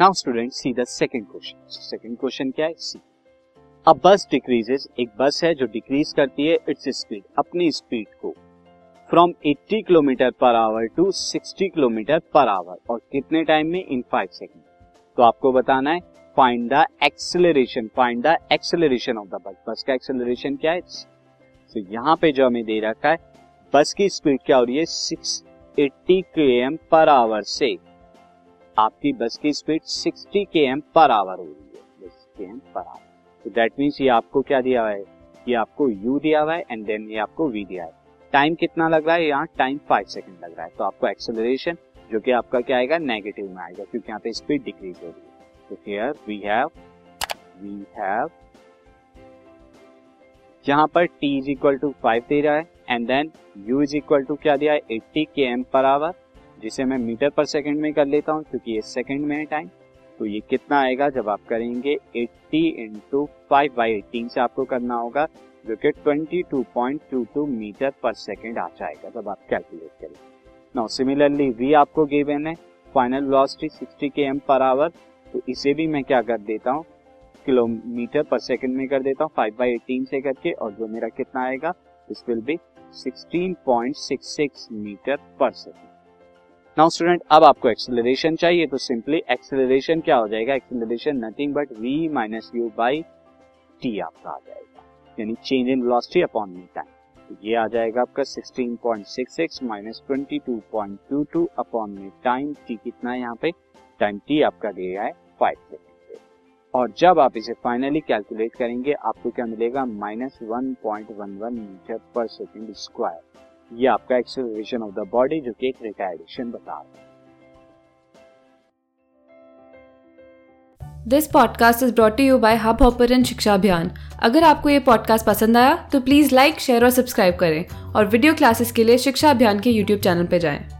Now student see the second question second question क्या है? सी अ बस डिक्रीजेस एक बस है जो डिक्रीज करती है इट्स स्पीड अपनी स्पीड को from 80 kilometre per hour to 60 kilometre per hour और कितने टाइम में? इन 5 सेकंड तो आपको बताना है find the acceleration find the acceleration of the bus bus का एक्सेलरेशन क्या है? तो so, यहाँ पे जो हमें दे रखा है बस की स्पीड क्या हो रही है? 680 km पर आवर से. आपकी बस की speed 60 K M per our हो रही है। 60 km पर आवर तो दैट मीन्स ये आपको क्या दिया हुआ है? ये आपको u दिया हुआ है एंड देन ये आपको v दिया है। टाइम कितना लग रहा है यहाँ? टाइम फाइव सेकेंड लग रहा है। तो आपको एक्सेलरेशन जो कि आपका क्या आएगा? नेगेटिव में आएगा, क्योंकि यहाँ पे स्पीड डिक्रीज हो रही है। तो here we have we have यहाँ पर t is equal to five दे रहा है and then u is equal to क्या दिया है? 80 के एम पर आवर जिसे मैं मीटर पर सेकंड में कर लेता हूँ, क्योंकि ये सेकंड में है टाइम तो ये कितना आएगा जब आप करेंगे 80 इंटू फाइव बाई एटीन से आपको करना होगा, जो कि 22.22 मीटर पर सेकंड आ जाएगा, जब आप कैलकुलेट करें नाउ सिमिलरली v आपको गिवन है final velocity 60 K M per our तो इसे भी मैं क्या कर देता हूँ? किलोमीटर पर सेकंड में कर देता हूँ फाइव बाई एटीन से करके, और जो मेरा कितना आएगा this will be 16.66 metre per second. Now student अब आपको एक्सेलरेशन चाहिए तो सिंपली एक्सेलरेशन क्या हो जाएगा? Acceleration nothing but v minus u by t आपका आ जाएगा। यानी चेंज इन वेलोसिटी अपॉन मी टाइम तो ये आ जाएगा आपका 16.66 माइनस 22.22 अपॉन में टाइम टी कितना है यहाँ पे? टाइम टी आपका दिया है फाइव सेकेंड और जब आप इसे फाइनली कैलकुलेट करेंगे, आपको क्या मिलेगा? Minus one point one one metre per second square ये आपका एक्सेलरेशन ऑफ़ द बॉडी जो कि एक रिटायर्डेशन बता रहा है। This podcast is brought you by hub hopper शिक्षा अभियान अगर आपको ये पॉडकास्ट पसंद आया तो प्लीज़ लाइक शेयर और सब्सक्राइब करें। और वीडियो क्लासेस के लिए शिक्षा अभियान के यूट्यूब चैनल पर जाएँ।